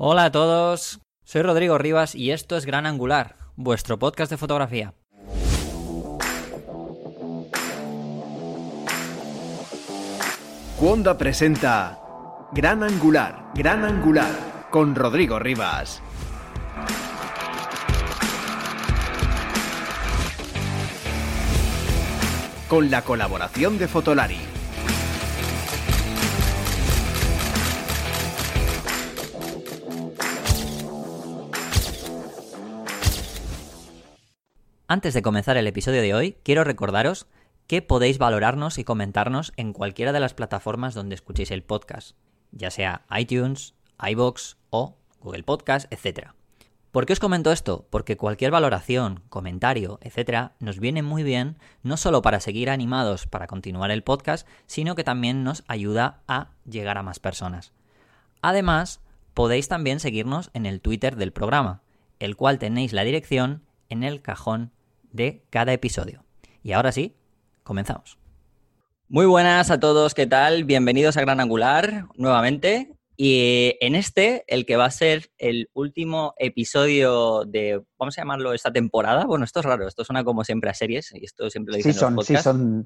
Hola a todos, soy Rodrigo Rivas y esto es Gran Angular, vuestro podcast de fotografía. Cuonda presenta Gran Angular, Gran Angular, con Rodrigo Rivas. Con la colaboración de Fotolari. Antes de comenzar el episodio de hoy, quiero recordaros que podéis valorarnos y comentarnos en cualquiera de las plataformas donde escuchéis el podcast, ya sea iTunes, iBox o Google Podcast, etc. ¿Por qué os comento esto? Porque cualquier valoración, comentario, etcétera, nos viene muy bien, no solo para seguir animados para continuar el podcast, sino que también nos ayuda a llegar a más personas. Además, podéis también seguirnos en el Twitter del programa, el cual tenéis la dirección en el cajón de cada episodio. Y ahora sí, comenzamos. Muy buenas a todos, ¿qué tal? Bienvenidos a Gran Angular nuevamente. Y en este, el que va a ser el último episodio de, vamos a llamarlo esta temporada. Bueno, esto es raro, esto suena como siempre a series y esto siempre lo dicen sí son, los sí son.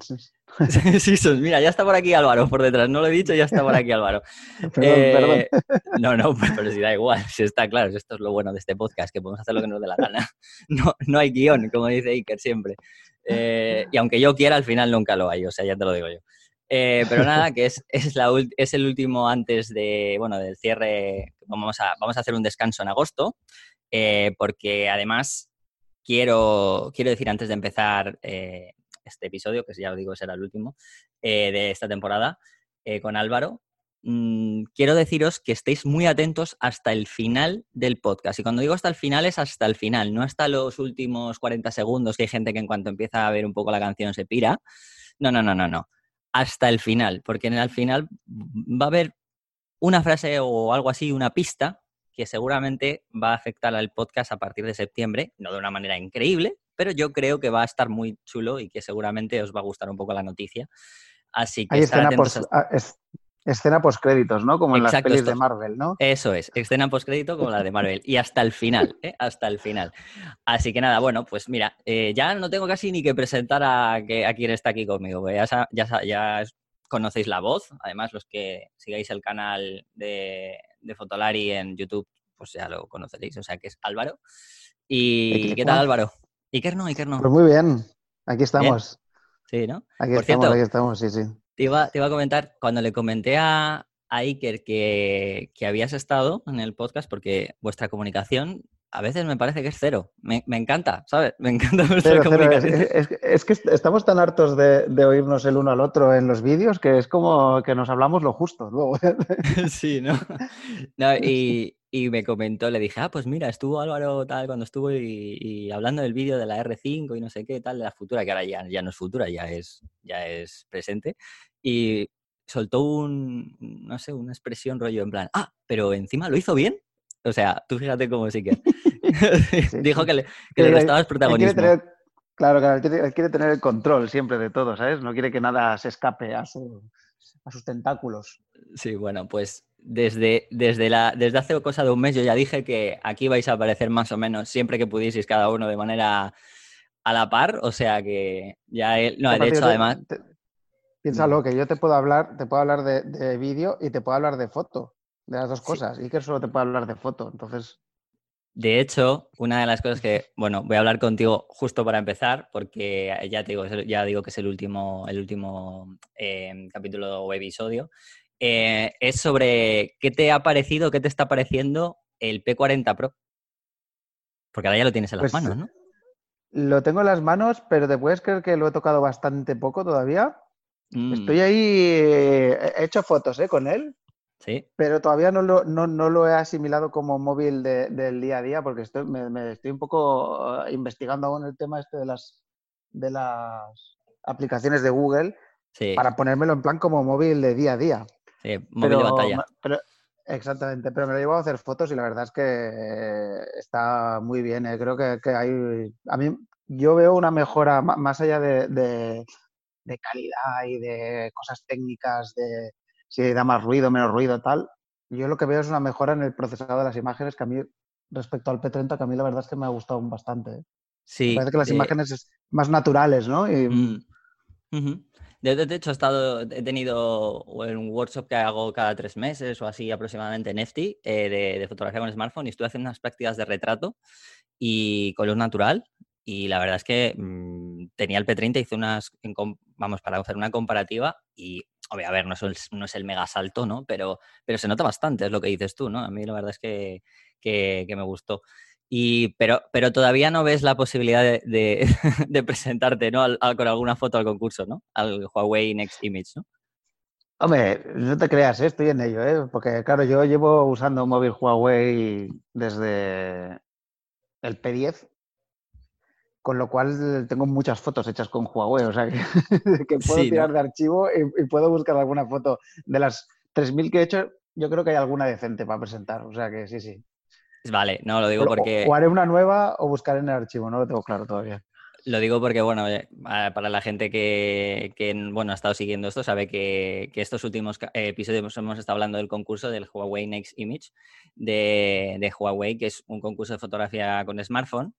Sí son. Mira, ya está por aquí Álvaro por detrás. No lo he dicho, ya está por aquí Álvaro. Perdón, Eh, perdón. No, no, pues, pero si da igual, si está claro, si esto es lo bueno de este podcast, que podemos hacer lo que nos dé la gana. No, no hay guion, como dice Iker siempre. Eh, y aunque yo quiera, al final nunca lo hay, o sea, ya te lo digo yo. Eh, pero nada, que es, es, la, ult- es el último antes de, bueno, del cierre. Vamos a, vamos a hacer un descanso en agosto, eh, porque además quiero, quiero decir antes de empezar eh, este episodio, que ya os digo será el último de esta temporada, con Álvaro, mm, quiero deciros que estéis muy atentos hasta el final del podcast. Y cuando digo hasta el final es hasta el final, no hasta los últimos 40 segundos, que hay gente que en cuanto empieza a ver un poco la canción se pira. No, no, no, no, no. Hasta el final, porque en el final va a haber una frase o algo así, una pista que seguramente va a afectar al podcast a partir de septiembre, no de una manera increíble, pero yo creo que va a estar muy chulo y que seguramente os va a gustar un poco la noticia. Así que Hay estar escena atentos post, a- ah, es- escena postcréditos, ¿no? Como en Exacto, las pelis esto- de Marvel, ¿no? Eso es, escena postcrédito como la de Marvel. Y hasta el final, ¿eh? Hasta el final. Así que nada, bueno, pues mira, eh, ya no tengo casi ni que presentar a, que, a quien está aquí conmigo. porque Ya, ya, ya conocéis la voz. Además, los que sigáis el canal de, de Fotolari en YouTube, pues ya lo conoceréis. O sea, que es Álvaro. ¿Y qué tal. Álvaro? Iker no, Iker no. Pues muy bien, aquí estamos. Sí, ¿no? Aquí Por estamos, cierto, aquí estamos, sí, sí. Te iba, te iba a comentar, cuando le comenté a, a Iker que, que habías estado en el podcast, porque vuestra comunicación a veces me parece que es cero. Me, me encanta, ¿sabes? Me encanta vuestra Cero, cero, es, comunicación. es- que est- estamos tan hartos de, de oírnos el uno al otro en los vídeos que es como que nos hablamos lo justo luego. Sí, ¿no? No, y, y me comentó, le dije, ah, pues mira, estuvo Álvaro tal cuando estuvo y, y hablando del vídeo de la R5 y no sé qué, tal, de la futura, que ahora ya, ya no es futura, ya es, ya es presente. Y soltó un, no sé, una expresión rollo en plan, ah, pero encima lo hizo bien. O sea, tú fíjate cómo sí que. Dijo sí. que le, que le restabas protagonismo. tener- claro, claro, quiere tener el control siempre de todo, ¿sabes? No quiere que nada se escape a, su- a sus tentáculos. Sí, bueno, pues desde, desde, la, desde hace cosa de un mes yo ya dije que aquí vais a aparecer más o menos siempre que pudieseis cada uno de manera a la par, o sea que ya él, no, de hecho te- además, te- piénsalo, que yo te puedo hablar, te puedo hablar de, de vídeo y te puedo hablar de foto, de las dos Sí. cosas. Y que solo te puedo hablar de foto. Entonces, de hecho, una de las cosas que, bueno, voy a hablar contigo justo para empezar, porque ya te digo, ya digo que es el último, el último eh, capítulo o episodio, eh, es sobre qué te ha parecido, qué te está pareciendo el P40 Pro. Porque ahora ya lo tienes en las Pues, manos, ¿no? lo tengo en las manos, pero te puedes creer que lo he tocado bastante poco todavía. Mm, Estoy ahí, eh, he hecho fotos ¿eh? con él, Sí, pero todavía no lo, no, no lo he asimilado como móvil de- del día a día porque estoy, me, me estoy un poco investigando aún el tema este de las, de las aplicaciones de Google sí, para ponérmelo en plan como móvil de día a día. Sí, móvil de Pero batalla. me- pero- exactamente, pero me lo llevo a hacer fotos y la verdad es que eh, está muy bien. eh. Creo que, que hay. A mí, yo veo una mejora más allá de, de- de calidad y de cosas técnicas, de si da más ruido, menos ruido, tal. yo lo que veo es una mejora en el procesado de las imágenes que a mí, respecto al P30, que a mí la verdad es que me ha gustado bastante. ¿eh? Sí. parece que las imágenes es más naturales, ¿no? Mm. De, hecho, he, estado, he tenido un workshop que hago cada tres meses o así aproximadamente en EFTI eh, de, fotografía con smartphone y estuve haciendo unas prácticas de retrato y con luz natural y la verdad es que mm, tenía el P30, hice unas, vamos, para hacer una comparativa y, obvio, a ver, no es, el, no es el mega salto, ¿no? Pero, pero se nota bastante, es lo que dices tú, ¿no? A mí la verdad es que, que, me gustó. Y, pero, pero todavía no ves la posibilidad de, de, presentarte ¿no? con alguna foto al concurso, ¿no? Al Huawei Next Image, ¿no? Hombre, no te creas, ¿eh? estoy en ello, ¿eh? porque claro, yo llevo usando un móvil Huawei desde el P10 con lo cual tengo muchas fotos hechas con Huawei, o sea que, puedo tirar de archivo y, puedo buscar alguna foto. De las 3.000 que he hecho, yo creo que hay alguna decente para presentar, o sea que sí, sí. Vale, no, lo digo porque... O, haré una nueva o buscaré en el archivo, no lo tengo claro todavía. Lo digo porque, bueno, eh, para la gente que, bueno, ha estado siguiendo esto, sabe que, estos últimos episodios hemos estado hablando del concurso del Huawei Next Image de, de Huawei, que es un concurso de fotografía con smartphone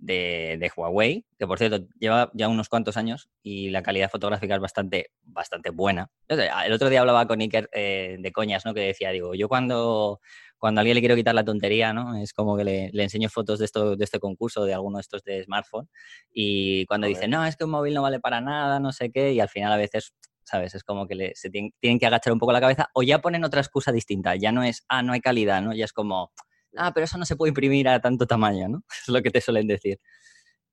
de, Huawei, que por cierto lleva ya unos cuantos años y la calidad fotográfica es bastante, bastante buena. El otro día hablaba con Iker eh, de coñas, ¿no? Que decía, digo, yo cuando, cuando a alguien le quiero quitar la tontería, ¿no? Es como que le, le enseño fotos de, esto, de este concurso, de alguno de estos de smartphone, y cuando dice, no, es que un móvil no vale para nada, no sé qué, y al final a veces ¿sabes? Es como que se tienen, tienen, que agachar un poco la cabeza o ya ponen otra excusa distinta, ya no es, ah, no hay calidad, ¿no? Ya es como, ah, pero eso no se puede imprimir a tanto tamaño, ¿no? Es lo que te suelen decir.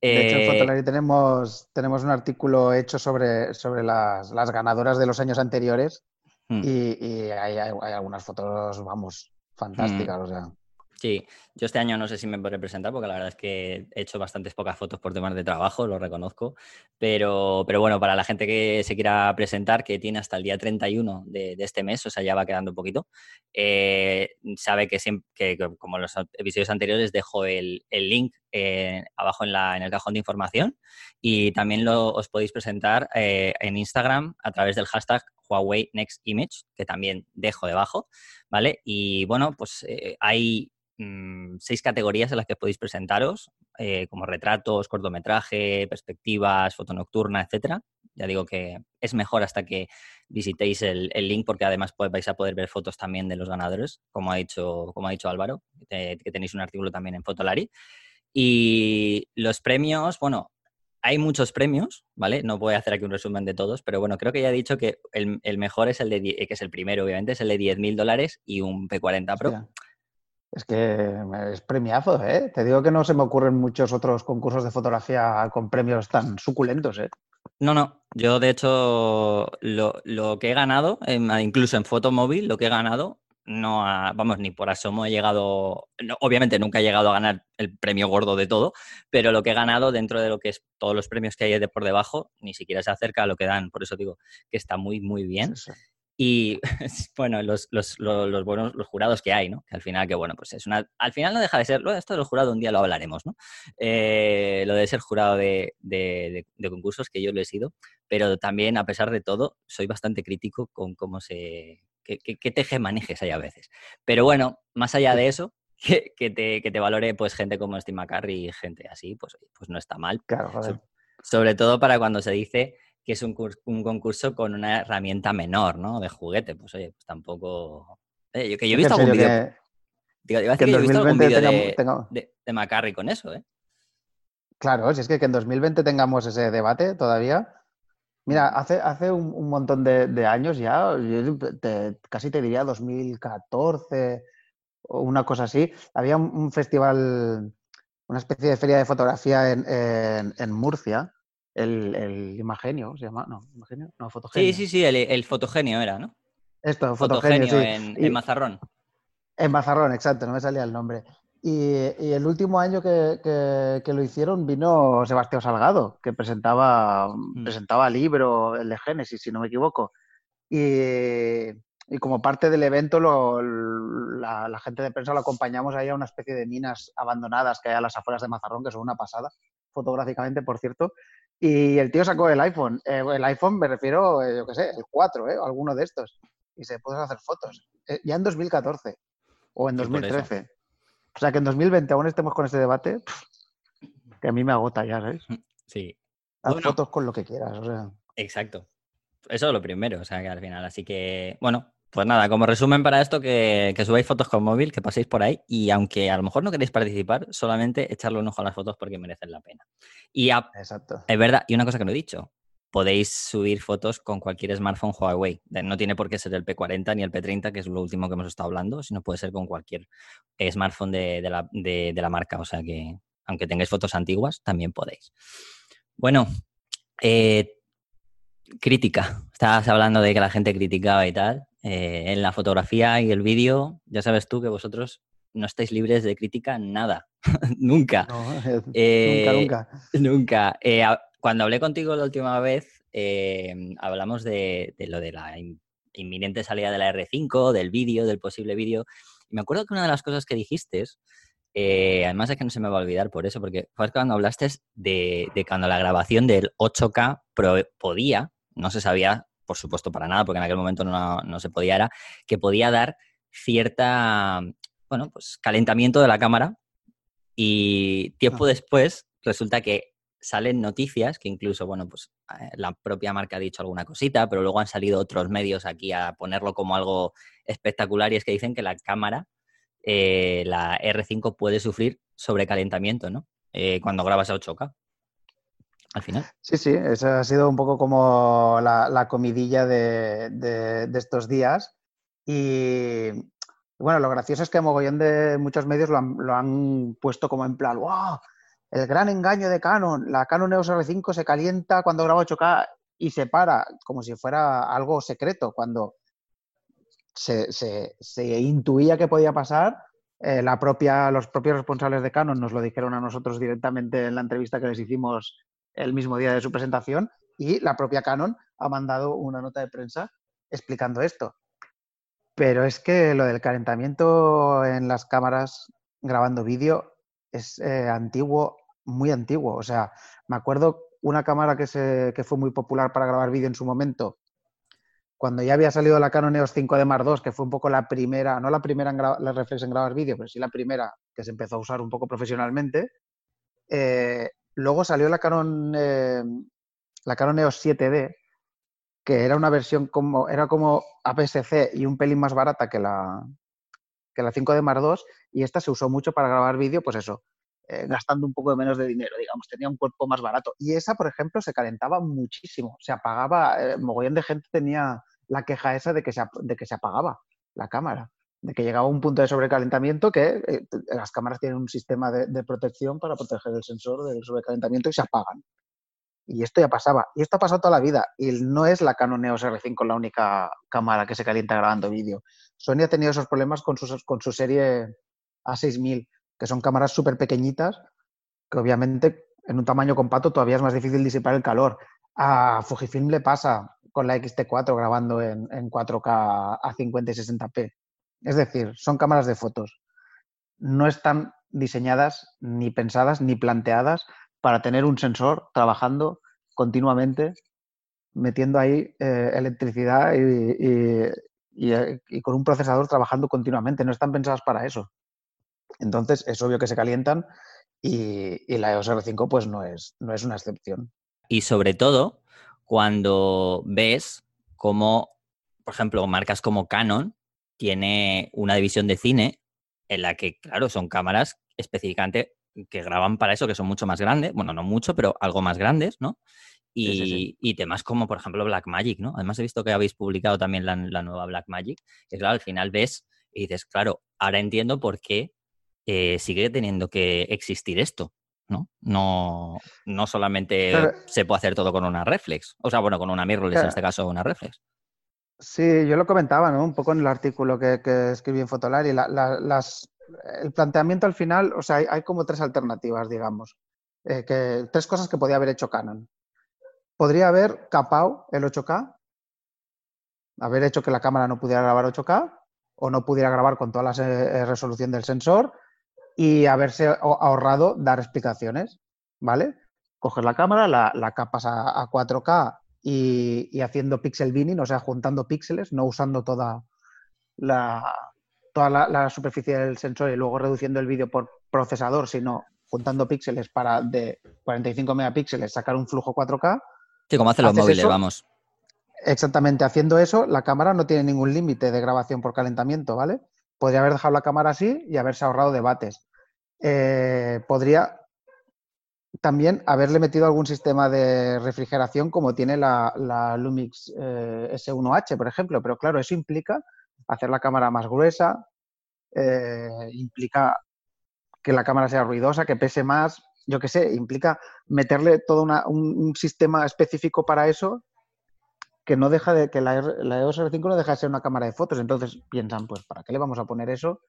De hecho, en eh, Fotolari tenemos, tenemos un artículo hecho sobre, sobre las, ganadoras de los años anteriores hmm. y, hay, algunas fotos, vamos, fantásticas. Hmm. O sea. Sí, yo este año no sé si me podré presentar porque la verdad es que he hecho bastantes pocas fotos por temas de trabajo, lo reconozco. Pero, pero bueno, para la gente que se quiera presentar, que tiene hasta el día 31 de, de este mes, o sea, ya va quedando un poquito, eh, sabe que, siempre, que, como los episodios anteriores dejo el, el link eh, abajo en, la, en, el cajón de información y también lo, os podéis presentar eh, en Instagram a través del hashtag Huawei Next Image, que también dejo debajo, ¿vale? Y bueno, pues hay Mm, seis categorías en las que podéis presentaros, eh, como retratos, cortometraje, perspectivas, foto nocturna, etcétera. Ya digo que es mejor hasta que visitéis el, link porque además vais a poder ver fotos también de los ganadores, como ha dicho, como ha dicho Álvaro, que, tenéis un artículo también en Fotolari. Y los premios, bueno, hay muchos premios, ¿vale? No voy a hacer aquí un resumen de todos, pero bueno, creo que ya he dicho que el, mejor es el de, que es el primero, obviamente, es el de 10.000 dólares y un P40 Pro. Es que es premiazo, ¿eh? Te digo que no se me ocurren muchos otros concursos de fotografía con premios tan suculentos, ¿eh? No, no. Yo, de hecho, lo, que he ganado, incluso en foto móvil, lo que he ganado, no vamos, ni por asomo he llegado, obviamente nunca he llegado a ganar el premio gordo de todo, pero lo que he ganado dentro de lo que es todos los premios que hay de por debajo, ni siquiera se acerca a lo que dan. Por eso digo que está muy, muy bien. Y bueno, los, los, los, buenos, los jurados que hay, ¿no? Que al final, que bueno, pues es una. Al final no deja de ser. Esto de los jurados un día lo hablaremos, ¿no? Eh, lo de ser jurado de, de, concursos, que yo lo he sido. Pero también, a pesar de todo, soy bastante crítico con cómo se. Qué, qué, teje manejes hay a veces. Pero bueno, más allá de eso, que, que, te, que te valore pues gente como Steve McCarry y gente así, pues, pues no está mal. Claro, sobre todo para cuando se dice que es un, concurso con una herramienta menor, ¿no? De juguete. Pues oye, pues tampoco. Eh, yo, que yo he visto algún vídeo. Digo, que he visto algún vídeo de, de, de, McCarry con eso, ¿eh? Claro, si es que, que en 2020 tengamos ese debate todavía. Mira, hace, hace un, montón de, años ya, casi te diría 2014 o una cosa así, había un, festival, una especie de feria de fotografía en, en Murcia, el, el Imagenio, ¿se llama? No, Imagenio, no, Fotogenio. Sí, sí, sí, el, el Fotogenio era, ¿no? Esto, Fotogenio, sí. en, en, Mazarrón. En Mazarrón, exacto, no me salía el nombre. Y, y el último año que, que, lo hicieron vino Sebastián Salgado, que presentaba, mm. presentaba libro, el de Génesis, si no me equivoco. Y, y como parte del evento, lo, la, la, gente de prensa lo acompañamos ahí a una especie de minas abandonadas que hay a las afueras de Mazarrón, que son una pasada, fotográficamente, por cierto. Y el tío sacó el iPhone. Eh, el iPhone me refiero, eh, yo qué sé, el 4, ¿eh? Alguno de estos. y se pueden hacer fotos. Eh, ya en 2014 o en 2013. O sea, que en 2020 aún estemos con ese debate, que a mí me agota ya, ¿sabes? Sí. Haz fotos con lo que quieras. Exacto. Eso es lo primero, o sea, que al final. Así que, bueno, pues nada, como resumen para esto, que, subáis fotos con móvil, que paséis por ahí y aunque a lo mejor no queréis participar, solamente echarle un ojo a las fotos porque merecen la pena. Y Exacto. es verdad, y una cosa que no he dicho, podéis subir fotos con cualquier smartphone Huawei. No tiene por qué ser el P40 ni el P30, que es lo último que hemos estado hablando, sino puede ser con cualquier smartphone de, la, de la, marca. O sea que, aunque tengáis fotos antiguas, también podéis. Bueno, eh, crítica. Estabas hablando de que la gente criticaba y tal. Eh, en la fotografía y el vídeo, ya sabes tú que vosotros no estáis libres de crítica nada. nunca. Eh, nunca, nunca. Nunca. Cuando hablé contigo la última vez, hablamos de, lo de la inminente salida de la R5, del vídeo, del posible vídeo. Y me acuerdo que una de las cosas que dijiste eh, además es que no se me va a olvidar por eso, porque fue cuando hablaste de, cuando la grabación del 8K podía, no se sabía, por supuesto, para nada, porque en aquel momento no, se podía, era que podía dar cierta, bueno, pues calentamiento de la cámara y tiempo ah. después resulta que salen noticias que incluso, bueno, pues eh, la propia marca ha dicho alguna cosita, pero luego han salido otros medios aquí a ponerlo como algo espectacular y es que dicen que la cámara eh, la R5 puede sufrir sobrecalentamiento, ¿no? Eh, cuando grabas a 8K. Al final. Sí, sí, eso ha sido un poco como la, comidilla de, estos días. Y bueno, lo gracioso es que mogollón de muchos medios lo han, puesto como en plan, ¡wow! El gran engaño de Canon. La Canon EOS R5 se calienta cuando graba 8K y se para, como si fuera algo secreto, cuando se, intuía que podía pasar. Eh, la propia, los propios responsables de Canon nos lo dijeron a nosotros directamente en la entrevista que les hicimos el mismo día de su presentación y la propia Canon ha mandado una nota de prensa explicando esto. Pero es que lo del calentamiento en las cámaras grabando vídeo es eh, antiguo, muy antiguo. O sea, me acuerdo una cámara que, se, que fue muy popular para grabar vídeo en su momento, cuando ya había salido la Canon EOS 5D Mark II, que fue un poco la primera, no la primera en la reflex en grabar vídeo, pero sí la primera que se empezó a usar un poco profesionalmente. Eh, luego salió la Canon, eh, la Canon EOS 7D, que era una versión como, era como APS-C y un pelín más barata que la, que la 5D Mark II, y esta se usó mucho para grabar vídeo, pues eso, eh, gastando un poco de menos de dinero, digamos, tenía un cuerpo más barato. Y esa, por ejemplo, se calentaba muchísimo, se apagaba, eh, mogollón de gente tenía la queja esa de que se, de que se apagaba la cámara, de que llegaba a un punto de sobrecalentamiento que eh, las cámaras tienen un sistema de, protección para proteger el sensor del sobrecalentamiento y se apagan. Y esto ya pasaba. Y esto ha pasado toda la vida. Y no es la Canon EOS R5 la única cámara que se calienta grabando vídeo. Sony ha tenido esos problemas con con su serie A6000 que son cámaras súper pequeñitas, que obviamente en un tamaño compacto todavía es más difícil disipar el calor. A Fujifilm le pasa con la XT4 grabando en, 4K a 50 y 60p. Es decir, son cámaras de fotos. No están diseñadas, ni pensadas, ni planteadas para tener un sensor trabajando continuamente, metiendo ahí eh, electricidad y, y, con un procesador trabajando continuamente. No están pensadas para eso. Entonces, es obvio que se calientan y, la EOS R5 pues no es, no es una excepción. Y sobre todo, cuando ves cómo, por ejemplo, marcas como Canon tiene una división de cine en la que, claro, son cámaras específicamente que graban para eso, que son mucho más grandes, bueno, no mucho, pero algo más grandes, ¿no? Y, temas como, por ejemplo, Blackmagic, ¿no? Además he visto que habéis publicado también la, la nueva Blackmagic, que claro, al final ves y dices, claro, ahora entiendo por qué eh, sigue teniendo que existir esto, ¿no? No, no solamente se puede hacer todo con una reflex, o sea, bueno, con una mirrorless, en este caso una reflex. Sí, yo lo comentaba, ¿no? Un poco en el artículo que, escribí en Fotolari. las, el planteamiento al final, o sea, hay, como tres alternativas, digamos. Eh, tres cosas que podía haber hecho Canon. Podría haber capado el 8K, haber hecho que la cámara no pudiera grabar 8K o no pudiera grabar con toda la eh, resolución del sensor y haberse ahorrado dar explicaciones, ¿vale? Coges la cámara, la, capas a, 4K y, haciendo pixel binning, o sea, juntando píxeles, no usando toda la, toda la, superficie del sensor y luego reduciendo el vídeo por procesador, sino juntando píxeles para de 45 megapíxeles sacar un flujo 4K. Sí, como hacen los móviles, vamos. Exactamente, haciendo eso, la cámara no tiene ningún límite de grabación por calentamiento, ¿vale? Podría haber dejado la cámara así y haberse ahorrado debates. Eh, podría también haberle metido algún sistema de refrigeración como tiene la, Lumix eh, S1H, por ejemplo, pero claro, eso implica hacer la cámara más gruesa, eh, implica que la cámara sea ruidosa, que pese más, yo qué sé, implica meterle todo un, sistema específico para eso que no deja de que la, EOS R5 no deja de ser una cámara de fotos. Entonces piensan, pues, ¿para qué le vamos a poner eso?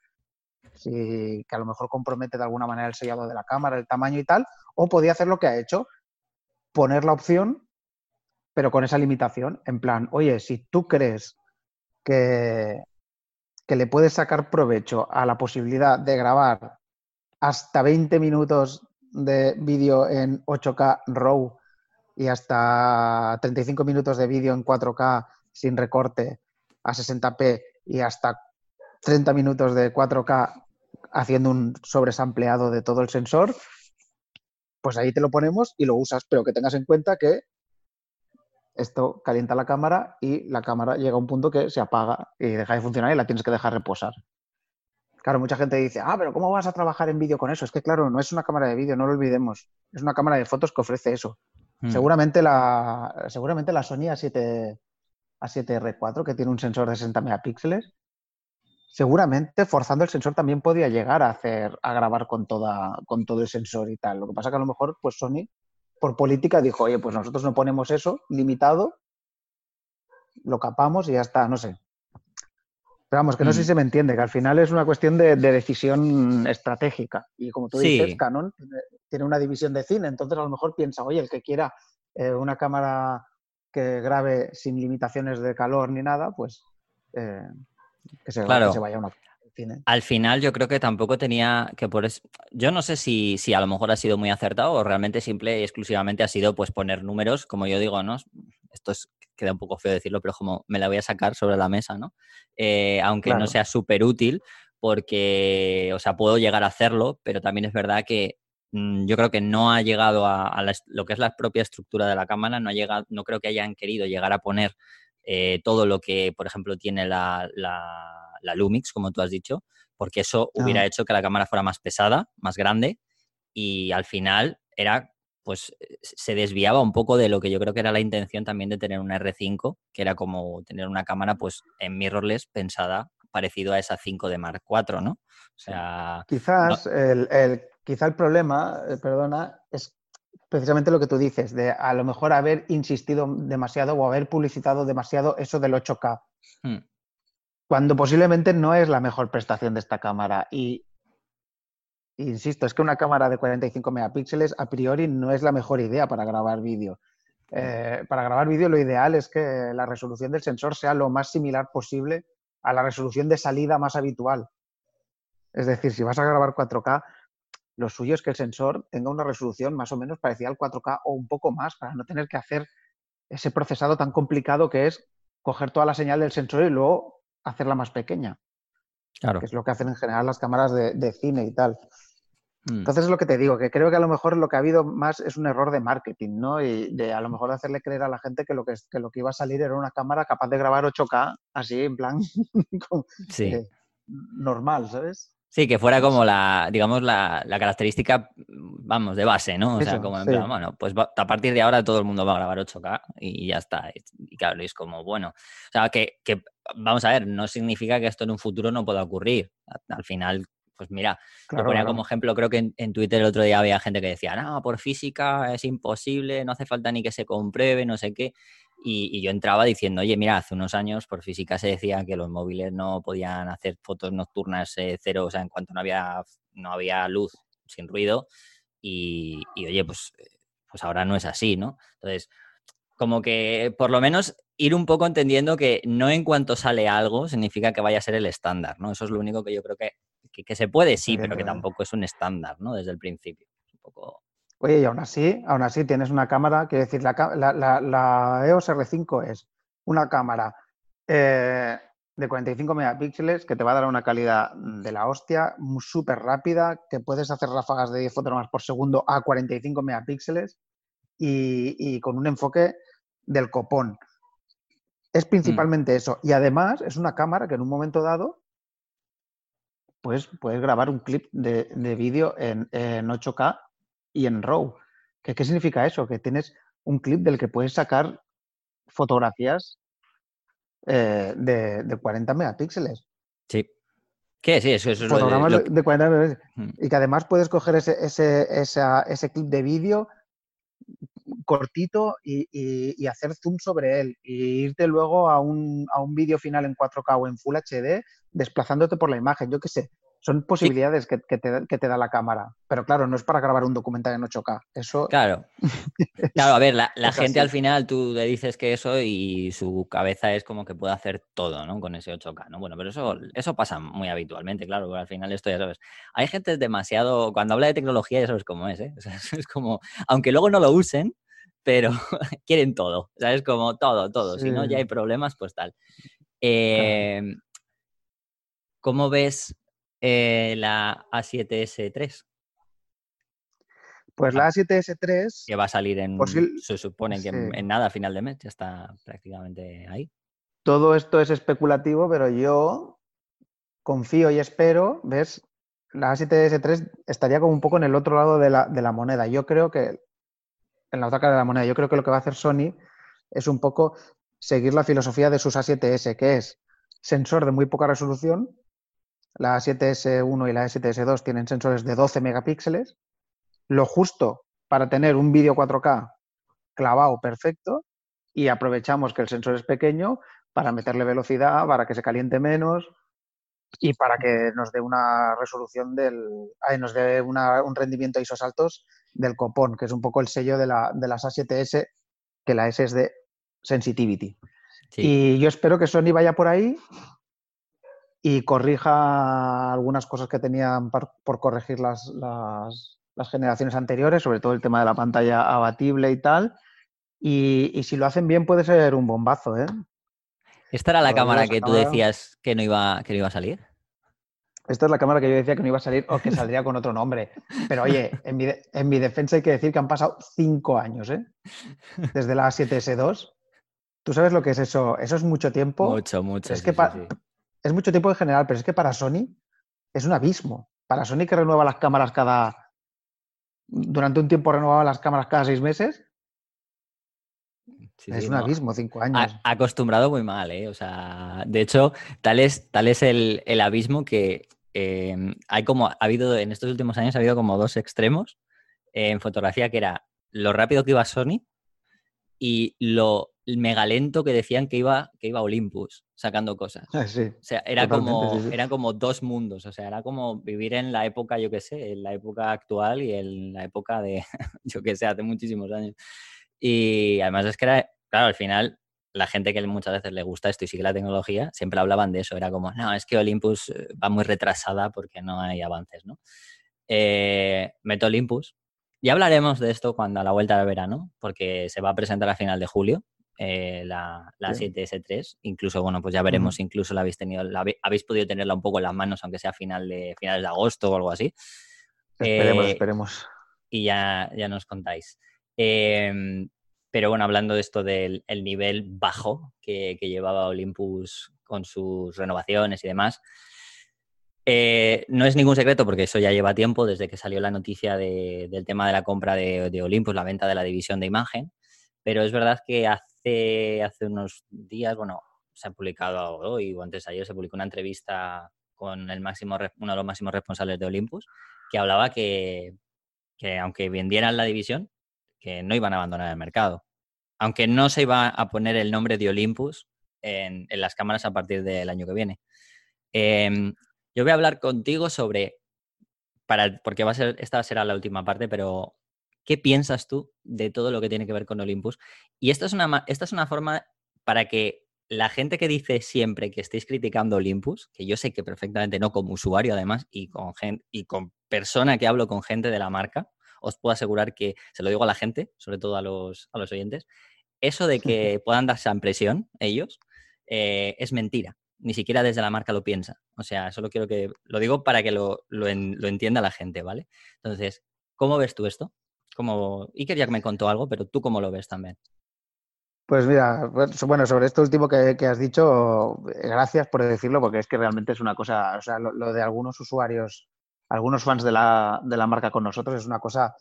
Si, que a lo mejor compromete de alguna manera el sellado de la cámara, el tamaño y tal, o podía hacer lo que ha hecho, poner la opción, pero con esa limitación, en plan, oye, si tú crees que, le puedes sacar provecho a la posibilidad de grabar hasta 20 minutos de vídeo en 8K RAW y hasta 35 minutos de vídeo en 4K sin recorte a 60p y hasta 30 minutos de 4K haciendo un sobresampleado de todo el sensor, pues ahí te lo ponemos y lo usas, pero que tengas en cuenta que esto calienta la cámara y la cámara llega a un punto que se apaga y deja de funcionar y la tienes que dejar reposar. Claro, mucha gente dice, ah, pero ¿cómo vas a trabajar en vídeo con eso? Es que, claro, no es una cámara de vídeo, no lo olvidemos. Es una cámara de fotos que ofrece eso. Hmm. Seguramente, la, seguramente la Sony A7, A7R4, que tiene un sensor de 60 megapíxeles, seguramente forzando el sensor también podía llegar a hacer, a grabar con toda, con todo el sensor y tal. Lo que pasa que a lo mejor, pues Sony, por política, dijo, oye, pues nosotros no ponemos eso limitado, lo capamos y ya está, no sé. Pero vamos, que no sé si mm. se me entiende, que al final es una cuestión de, decisión estratégica. Y como tú dices, Canon tiene una división de cine, entonces a lo mejor piensa, oye, el que quiera eh, una cámara que grabe sin limitaciones de calor ni nada, pues eh, que se, claro. vaya a Al final yo creo que tampoco tenía que por eso... Yo no sé si, si, a lo mejor ha sido muy acertado o realmente simple y exclusivamente ha sido pues poner números, como yo digo, ¿no? Esto es, queda un poco feo decirlo, pero como me la voy a sacar sobre la mesa, ¿no? Eh, aunque no sea súper útil, porque, o sea, puedo llegar a hacerlo, pero también es verdad que mm, yo creo que no ha llegado a, lo que es la propia estructura de la cámara, no, ha llegado, no creo que hayan querido llegar a poner eh, todo lo que, por ejemplo, tiene la, la, Lumix, como tú has dicho, porque eso hubiera hecho que la cámara fuera más pesada, más grande, y al final era, pues, se desviaba un poco de lo que yo creo que era la intención también de tener una R5, que era como tener una cámara, pues, en mirrorless pensada parecido a esa 5 de Mark IV, ¿no? O sea... Quizás, el, el, quizá el problema, eh, perdona, es precisamente lo que tú dices, de a lo mejor haber insistido demasiado o haber publicitado demasiado eso del 8K. Hmm. Cuando posiblemente no es la mejor prestación de esta cámara. Y insisto, es que una cámara de 45 megapíxeles a priori no es la mejor idea para grabar vídeo. Eh, para grabar vídeo lo ideal es que la resolución del sensor sea lo más similar posible a la resolución de salida más habitual. Es decir, si vas a grabar 4K, lo suyo es que el sensor tenga una resolución más o menos parecida al 4K o un poco más para no tener que hacer ese procesado tan complicado que es coger toda la señal del sensor y luego hacerla más pequeña. Claro. Que es lo que hacen en general las cámaras de, cine y tal. Mm. Entonces es lo que te digo, que creo que a lo mejor lo que ha habido más es un error de marketing, ¿no? Y de a lo mejor hacerle creer a la gente que lo que, que lo que iba a salir era una cámara capaz de grabar 8K, así en plan sí. Eh, normal, ¿sabes? Sí, que fuera como la, digamos, la, característica, vamos, de base, ¿no? O sea, como en plan, bueno, pues a partir de ahora todo el mundo va a grabar 8K y, ya está. Y claro, es como, bueno, o sea, que, vamos a ver, no significa que esto en un futuro no pueda ocurrir. Al final, pues mira, lo ponía como ejemplo, creo que en, Twitter el otro día había gente que decía, no, por física es imposible, no hace falta ni que se compruebe, no sé qué. Y, yo entraba diciendo, oye, mira, hace unos años por física se decía que los móviles no podían hacer fotos nocturnas eh, cero, o sea, en cuanto no había, no había luz sin ruido. Y, oye, pues, pues ahora no es así, ¿no? Entonces, como que por lo menos ir un poco entendiendo que no en cuanto sale algo significa que vaya a ser el estándar, ¿no? Eso es lo único que yo creo que, que, se puede, sí, pero que tampoco es un estándar, ¿no? Desde el principio. Un poco... Oye, y aún así, aún así tienes una cámara, quiero decir, la, la, EOS R5 es una cámara eh, de 45 megapíxeles que te va a dar una calidad de la hostia, súper rápida, que puedes hacer ráfagas de 10 fotogramas por segundo a 45 megapíxeles y, con un enfoque del copón. Es mm. principalmente eso. Y además es una cámara que en un momento dado pues, puedes grabar un clip de, vídeo en, en 8K y en RAW. ¿Qué, ¿Qué significa eso? Que tienes un clip del que puedes sacar fotografías eh, de, 40 megapíxeles. Sí. ¿Qué? Sí, eso, es Fotogramas lo, de 40 megapíxeles. Mm. Y que además puedes coger ese, ese, ese clip de vídeo cortito y, hacer zoom sobre él y irte luego a un, a un vídeo final en 4K o en Full HD desplazándote por la imagen. Yo qué sé, son posibilidades que, te, da la cámara. Pero claro, no es para grabar un documental en 8K. Eso. Claro. claro, a ver, la, gente al final tú le dices que eso y su cabeza es como que puede hacer todo, ¿no? Con ese 8K, ¿no? Bueno, pero eso, eso pasa muy habitualmente, claro, porque al final esto ya sabes. Hay gente demasiado. Cuando habla de tecnología, ya sabes cómo es, ¿eh? es como. Aunque luego no lo usen, pero quieren todo. ¿Sabes? Como todo, todo. Si no, ya hay problemas, pues tal. Em, ¿Cómo ves eh, la A7S3. Pues la A7S3... Que va a salir en... se supone que en, nada, final de mes, ya está prácticamente ahí. Todo esto es especulativo, pero yo confío y espero, ¿ves? La A7S3 estaría como un poco en el otro lado de la, de la moneda. Yo creo que, en la otra cara de la moneda, yo creo que lo que va a hacer Sony es un poco seguir la filosofía de sus A7S, que es sensor de muy poca resolución, la A7S1 y la A7S2 tienen sensores de 12 megapíxeles, lo justo para tener un vídeo 4K clavado perfecto y aprovechamos que el sensor es pequeño para meterle velocidad, para que se caliente menos y para que nos dé una resolución del, nos dé un rendimiento ISO altos del copón, que es un poco el sello de, la, de las A7S, que la S es de sensitivity. Y yo espero que Sony vaya por ahí y corrija algunas cosas que tenían por, corregir las, las, generaciones anteriores, sobre todo el tema de la pantalla abatible y tal. Y, si lo hacen bien puede ser un bombazo, ¿eh? ¿Esta era la cámara que tú decías que no, iba, que no iba a salir? Esta es la cámara que yo decía que no iba a salir o que saldría con otro nombre. Pero oye, en mi, en mi defensa hay que decir que han pasado cinco años, ¿eh? Desde la 7S2. ¿Tú sabes lo que es eso? Eso es mucho tiempo. Mucho, mucho. Es que es mucho tiempo en general, pero es que para Sony es un abismo. Para Sony que renueva las cámaras cada... Durante un tiempo renovaba las cámaras cada seis meses. es un abismo, cinco años. Ha, acostumbrado muy mal, ¿eh? O sea, de hecho, tal es, tal es el, abismo que em, hay como, ha habido, en estos últimos años ha habido como dos extremos en fotografía, que era lo rápido que iba Sony y lo mega lento que decían que iba, que iba Olympus sacando cosas. Ah, o sea, era como, eran como dos mundos, o sea, era como vivir en la época, yo qué sé, en la época actual y en la época de, yo qué sé, hace muchísimos años. Y además es que era, claro, al final la gente que muchas veces le gusta esto y sigue la tecnología, siempre hablaban de eso, era como, no, es que Olympus eh, va muy retrasada porque no hay avances, ¿no? Eh, meto Olympus. Ya hablaremos de esto cuando a la vuelta del verano, porque se va a presentar a final de julio, eh, la, la 7S3. Incluso, bueno, pues ya veremos, incluso la habéis tenido, la, habéis podido tenerla un poco en las manos, aunque sea a final de, finales de agosto o algo así. Esperemos, eh, esperemos. Y ya, ya nos contáis. Em, pero bueno, hablando de esto del nivel bajo que, llevaba Olympus con sus renovaciones y demás, eh, no es ningún secreto porque eso ya lleva tiempo desde que salió la noticia del tema de la compra de, de, Olympus, la venta de la división de imagen, pero es verdad que hace hace, unos días, bueno, se ha publicado hoy o antes ayer, se publicó una entrevista con el máximo, uno de los máximos responsables de Olympus, que hablaba que, que aunque vendieran la división, que no iban a abandonar el mercado. Aunque no se iba a poner el nombre de Olympus en, en las cámaras a partir del año que viene. Em, yo voy a hablar contigo sobre, para, porque va a ser, esta será la última parte, pero ¿Qué piensas tú de todo lo que tiene que ver con Olympus? Y esta es una, esta es una forma para que la gente que dice siempre que estéis criticando Olympus, que yo sé que perfectamente no como usuario además y con, gente, y con persona que hablo con gente de la marca, os puedo asegurar que, se lo digo a la gente, sobre todo a los, a los oyentes, eso de que puedan dar esa impresión ellos eh, es mentira. Ni siquiera desde la marca lo piensa. O sea, solo quiero que lo digo para que lo, lo, lo entienda la gente, ¿vale? Entonces, ¿cómo ves tú esto? Como Iker ya me contó algo, pero tú cómo lo ves también. Pues mira, bueno, sobre esto último que, has dicho, gracias por decirlo, porque es que realmente es una cosa, o sea, lo, de algunos usuarios, algunos fans de la, de la, marca con nosotros es una cosa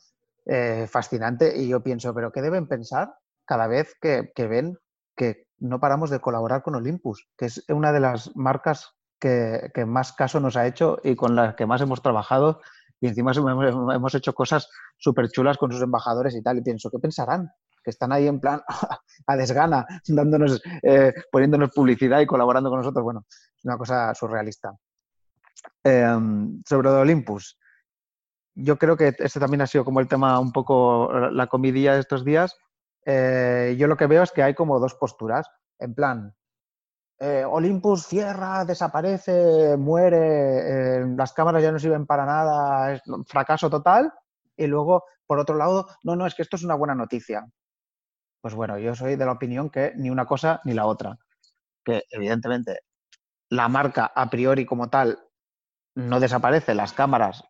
eh, fascinante y yo pienso, pero ¿qué deben pensar cada vez que, ven que no paramos de colaborar con Olympus, que es una de las marcas que, que más caso nos ha hecho y con las que más hemos trabajado y encima hemos, hecho cosas súper chulas con sus embajadores y tal, y pienso, ¿qué pensarán? que están ahí en plan a desgana, dándonos, eh, poniéndonos publicidad y colaborando con nosotros. Bueno, es una cosa surrealista. Em, sobre Olympus, yo creo que este también ha sido como el tema un poco la comidilla de estos días. Eh, yo lo que veo es que hay como dos posturas. En plan, eh, Olympus cierra, desaparece, muere, las cámaras ya no sirven para nada, es fracaso total. Y luego, por otro lado, no, no, es que esto es una buena noticia. Pues bueno, yo soy de la opinión que ni una cosa ni la otra. Que evidentemente la marca a priori como tal no desaparece, las cámaras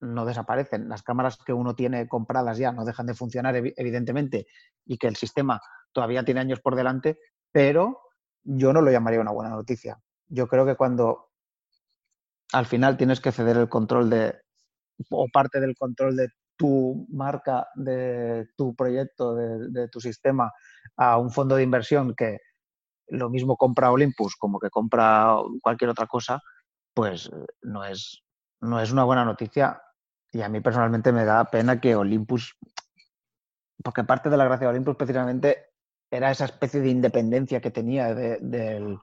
no desaparecen, las cámaras que uno tiene compradas ya no dejan de funcionar evidentemente y que el sistema todavía tiene años por delante, pero yo no lo llamaría una buena noticia. Yo creo que cuando al final tienes que ceder el control de o parte del control de tu marca, de tu proyecto, de, tu sistema a un fondo de inversión que lo mismo compra Olympus como que compra cualquier otra cosa, pues no es, no es una buena noticia. Y a mí personalmente me da pena que Olympus, porque parte de la gracia de Olympus precisamente era esa especie de independencia que tenía del,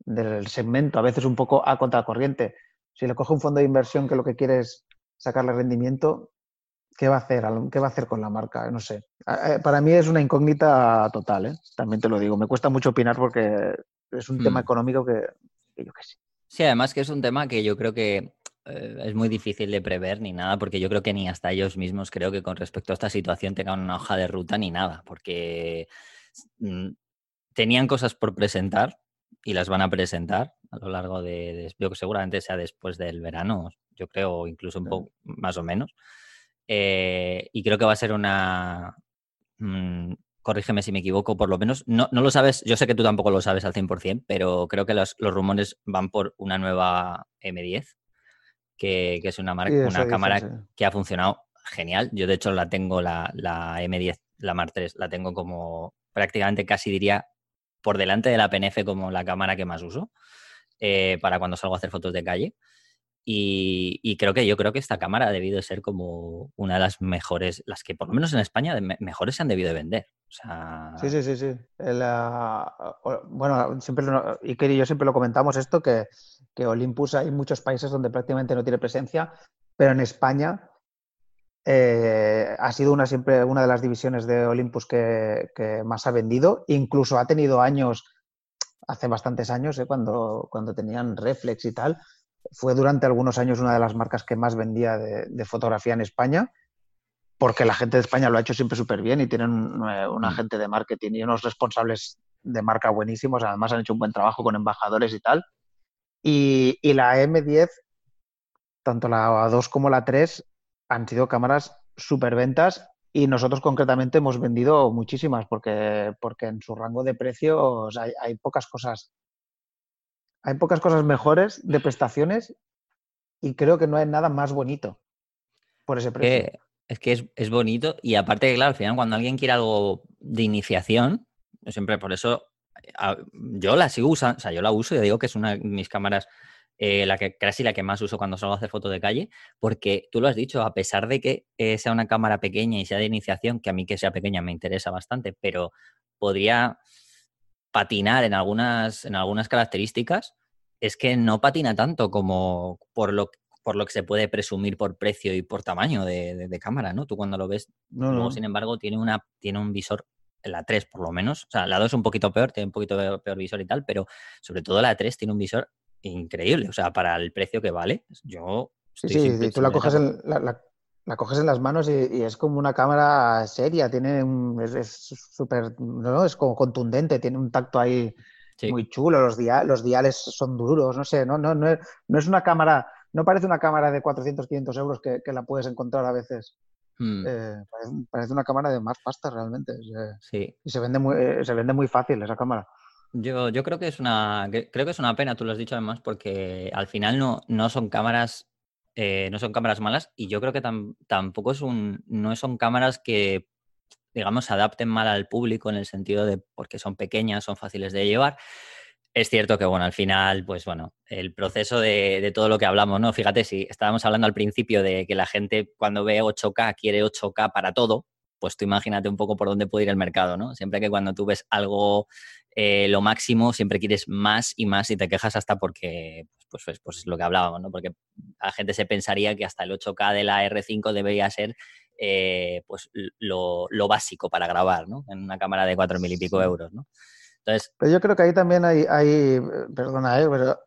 del segmento, a veces un poco a contracorriente. Si le coge un fondo de inversión que lo que quiere es sacarle rendimiento, ¿qué va a hacer? ¿Qué va a hacer con la marca? No sé. Para mí es una incógnita total, ¿eh? también te lo digo. Me cuesta mucho opinar porque es un tema hmm. económico que, yo qué sé. Sí, además que es un tema que yo creo que eh, es muy difícil de prever ni nada, porque yo creo que ni hasta ellos mismos creo que con respecto a esta situación tengan una hoja de ruta ni nada, porque mm, tenían cosas por presentar y las van a presentar a lo largo de, yo que seguramente sea después del verano, yo creo incluso un poco más o menos. Eh, y creo que va a ser una... Mm, corrígeme si me equivoco, por lo menos, no, no, lo sabes, yo sé que tú tampoco lo sabes al 100%, pero creo que los, los rumores van por una nueva M10, que, que es una, marca, una cámara que ha funcionado genial. Yo de hecho la tengo, la, la M10, la Mark III, la tengo como prácticamente casi diría por delante de la PNF como la cámara que más uso eh, para cuando salgo a hacer fotos de calle. Y, creo que yo creo que esta cámara ha debido ser como una de las mejores, las que por lo menos en España mejores se han debido de vender. Sí, sí, sí, sí. bueno, siempre y yo siempre lo comentamos esto, que, que, Olympus hay muchos países donde prácticamente no tiene presencia, pero en España eh, ha sido una, siempre una de las divisiones de Olympus que, más ha vendido. Incluso ha tenido años, hace bastantes años, eh, cuando, cuando tenían reflex y tal, fue durante algunos años una de las marcas que más vendía de, fotografía en España, porque la gente de España lo ha hecho siempre súper bien y tienen un, eh, mm. agente de marketing y unos responsables de marca buenísimos. Además han hecho un buen trabajo con embajadores y tal. Y, la M10, tanto la 2 como la 3, han sido cámaras súper ventas y nosotros concretamente hemos vendido muchísimas porque, porque en su rango de precios hay pocas cosas hay pocas cosas mejores de prestaciones y creo que no hay nada más bonito por ese precio. es que es, bonito y aparte que, claro, al final cuando alguien quiere algo de iniciación, siempre por eso yo la sigo usando, o sea, yo la uso y digo que es una de mis cámaras, eh, la que casi la que más uso cuando salgo a hacer fotos de calle, porque tú lo has dicho, a pesar de que eh, sea una cámara pequeña y sea de iniciación, que a mí que sea pequeña me interesa bastante, pero podría patinar en algunas, en algunas características, es que no patina tanto como por lo, por lo que se puede presumir por precio y por tamaño de, cámara, ¿no? Tú cuando lo ves, luego, sin embargo, tiene, una, tiene un visor, la 3 por lo menos, o sea, la 2 es un poquito peor, tiene un poquito peor, visor y tal, pero sobre todo la 3 tiene un visor increíble, o sea, para el precio que vale, yo... Sí, sí, tú la coges, la, la coges en las manos y, es como una cámara seria, tiene es súper, no, es como contundente, tiene un tacto ahí muy chulo, los, los diales son duros, no sé, no, no, no, es, no es una cámara, no parece una cámara de 400, 500 euros que, la puedes encontrar a veces. Hmm. Eh, parece, una cámara de más pasta realmente. sí. Y se vende muy, eh, se vende muy fácil esa cámara. Yo, yo creo que es una creo que es una pena, tú lo has dicho además, porque al final no, no son cámaras eh, no son cámaras malas y yo creo que tampoco es un, no son cámaras que, digamos, se adapten mal al público en el sentido de porque son pequeñas, son fáciles de llevar. Es cierto que, bueno, al final, pues bueno, el proceso de, de, todo lo que hablamos, ¿no? Fíjate, si estábamos hablando al principio de que la gente cuando ve 8K quiere 8K para todo, pues tú imagínate un poco por dónde puede ir el mercado, ¿no? Siempre que cuando tú ves algo eh, lo máximo, siempre quieres más y más y te quejas hasta porque, pues, pues, pues, es lo que hablábamos, ¿no? Porque la gente se pensaría que hasta el 8K de la R5 debería ser eh, pues lo, básico para grabar, ¿no? En una cámara de 4.000 y pico euros, ¿no? Entonces... Pero yo creo que ahí también hay, hay perdona, ¿eh? pero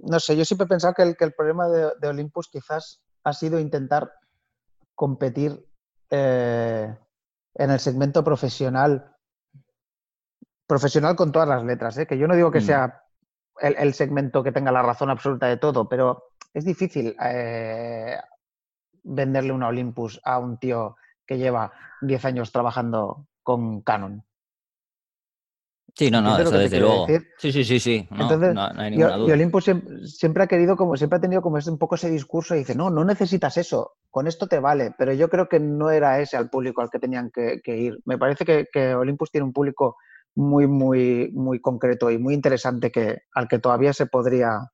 no sé, yo siempre he pensado que el, que el problema de, Olympus quizás ha sido intentar competir en el segmento profesional profesional con todas las letras, ¿eh? que yo no digo que mm. sea el, segmento que tenga la razón absoluta de todo, pero es difícil eh, venderle una Olympus a un tío que lleva 10 años trabajando con Canon. Sí, no, no, eso desde luego. Sí, sí, sí, sí. No, Entonces, no, hay ninguna duda. Y Olympus siempre, ha querido, como siempre ha tenido como ese, un poco ese discurso y dice, no, no necesitas eso, con esto te vale. Pero yo creo que no era ese al público al que tenían que, ir. Me parece que, que, Olympus tiene un público muy, muy, muy concreto y muy interesante que, al que todavía se podría,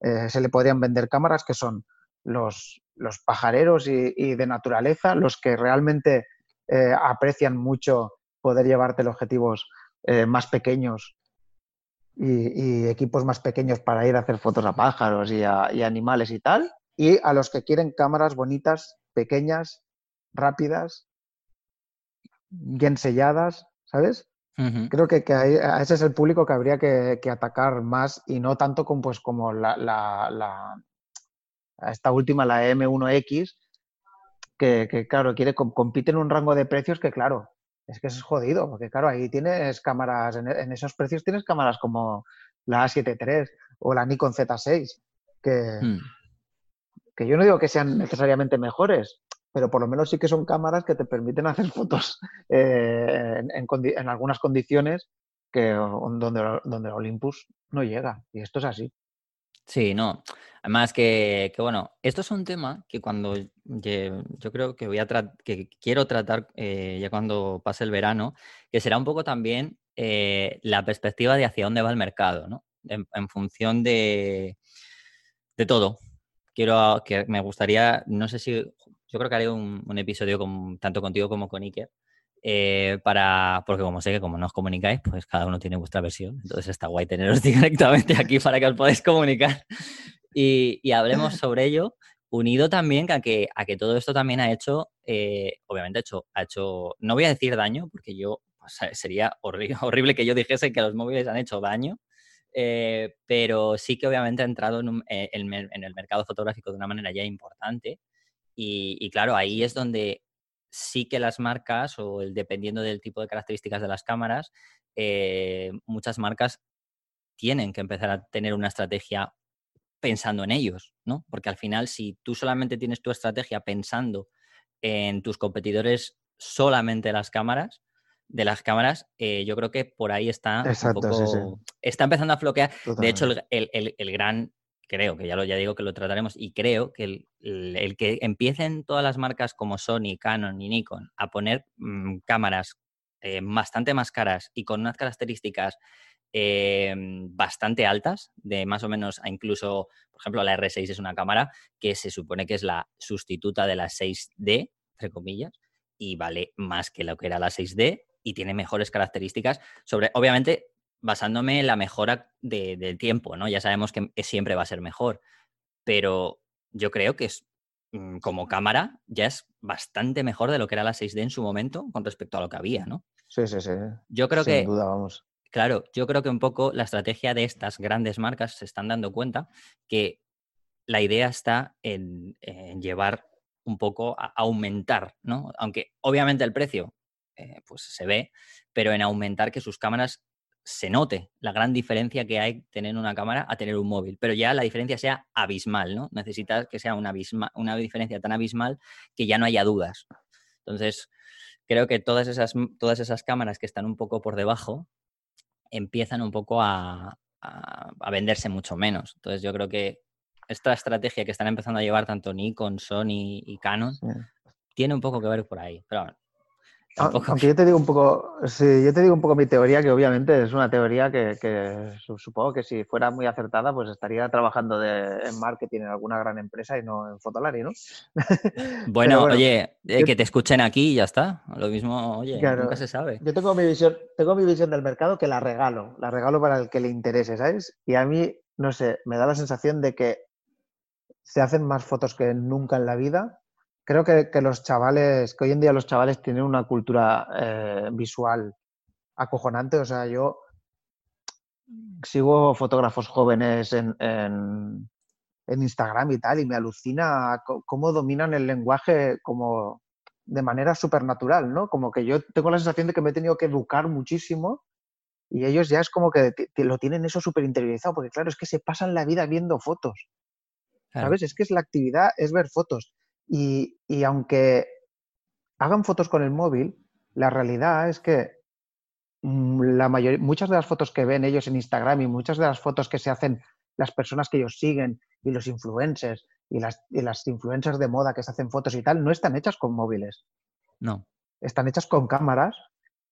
eh, se le podrían vender cámaras, que son los, los pajareros y, de naturaleza, los que realmente eh, aprecian mucho poder llevarte los objetivos eh, más pequeños y, equipos más pequeños para ir a hacer fotos a pájaros y, a, y animales y tal, y a los que quieren cámaras bonitas, pequeñas, rápidas, bien selladas, ¿sabes? Creo que, ese es el público que habría que, atacar más y no tanto como, pues, como la, esta última, la M1X, que, claro, quiere, compite en un rango de precios que, claro, es que es jodido, porque claro, ahí tienes cámaras, en, esos precios tienes cámaras como la A7 III o la Nikon Z6, que, mm. que yo no digo que sean necesariamente mejores, pero por lo menos sí que son cámaras que te permiten hacer fotos eh, en, algunas condiciones que donde, donde Olympus no llega. Y esto es así. Sí, no. Además que, bueno, esto es un tema que cuando yo creo que voy a que quiero tratar eh, ya cuando pase el verano, que será un poco también eh, la perspectiva de hacia dónde va el mercado, ¿no? En, función de, de todo. Quiero que me gustaría, no sé si yo creo que haré un, episodio con, tanto contigo como con Iker. Eh, para, porque como sé que como no os comunicáis, pues cada uno tiene vuestra versión. Entonces está guay teneros directamente aquí para que os podáis comunicar. Y, hablemos sobre ello, unido también a que, a que todo esto también ha hecho, eh, obviamente ha hecho, ha hecho, no voy a decir daño, porque yo, sería horrible, horrible que yo dijese que los móviles han hecho daño, eh, pero sí que obviamente ha entrado en, en, el mercado fotográfico de una manera ya importante y, claro, ahí es donde sí que las marcas, o el, dependiendo del tipo de características de las cámaras, eh, muchas marcas tienen que empezar a tener una estrategia pensando en ellos, ¿no? Porque al final, si tú solamente tienes tu estrategia pensando en tus competidores solamente las cámaras, de las cámaras, eh, yo creo que por ahí está un poco, está empezando a floquear. De hecho, el, el, gran creo que ya lo ya digo que lo trataremos y creo que el, que empiecen todas las marcas como Sony, Canon y Nikon a poner mm, cámaras eh, bastante más caras y con unas características eh, bastante altas, de más o menos a incluso, por ejemplo, la R6 es una cámara que se supone que es la sustituta de la 6D, entre comillas, y vale más que lo que era la 6D y tiene mejores características sobre, obviamente, basándome en la mejora del tiempo, ¿no? Ya sabemos que siempre va a ser mejor, pero yo creo que es, mm, como cámara ya es bastante mejor de lo que era la 6D en su momento con respecto a lo que había, ¿no? Sí, sí, sí. Yo creo Sin que... duda, vamos. Claro, yo creo que un poco la estrategia de estas grandes marcas se están dando cuenta que la idea está en, llevar un poco a aumentar, ¿no? Aunque obviamente el precio eh, pues se ve, pero en aumentar que sus cámaras se note la gran diferencia que hay tener una cámara a tener un móvil, pero ya la diferencia sea abismal, ¿no? Necesitas que sea una, una diferencia tan abismal que ya no haya dudas. Entonces, creo que todas esas, todas esas cámaras que están un poco por debajo empiezan un poco a, a, venderse mucho menos. Entonces, yo creo que esta estrategia que están empezando a llevar tanto Nikon, Sony y Canon tiene un poco que ver por ahí. Pero aunque yo te digo un poco, sí, yo te digo un poco mi teoría, que obviamente es una teoría que, supongo que si fuera muy acertada, pues estaría trabajando en marketing en alguna gran empresa y no en Fotolari, ¿no? Bueno, oye, eh, que te escuchen aquí y ya está. Lo mismo, oye, nunca se sabe. Yo tengo mi visión, tengo mi visión del mercado que la regalo, la regalo para el que le interese, ¿sabes? Y a mí, no sé, me da la sensación de que se hacen más fotos que nunca en la vida creo que, los chavales, que hoy en día los chavales tienen una cultura eh, visual acojonante. O sea, yo sigo fotógrafos jóvenes en, Instagram y tal, y me alucina cómo dominan el lenguaje como de manera supernatural, ¿no? Como que yo tengo la sensación de que me he tenido que educar muchísimo y ellos ya es como que lo tienen eso súper interiorizado, porque claro, es que se pasan la vida viendo fotos. ¿Sabes? Es que es la actividad, es ver fotos. Y, aunque hagan fotos con el móvil, la realidad es que mm, la muchas de las fotos que ven ellos en Instagram y muchas de las fotos que se hacen las personas que ellos siguen y los influencers y las, las influencers de moda que se hacen fotos y tal, no están hechas con móviles. No. Están hechas con cámaras,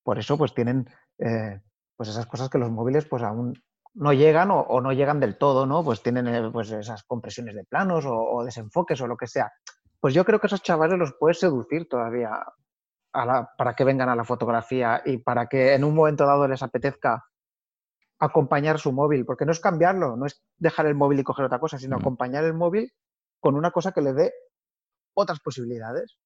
por eso pues tienen eh, pues esas cosas que los móviles pues aún no llegan o, no llegan del todo, ¿no? Pues tienen eh, pues esas compresiones de planos o, desenfoques o lo que sea pues yo creo que esos chavales los puedes seducir todavía para que vengan a la fotografía y para que en un momento dado les apetezca acompañar su móvil, porque no es cambiarlo, no es dejar el móvil y coger otra cosa, sino acompañar el móvil con una cosa que le dé otras posibilidades.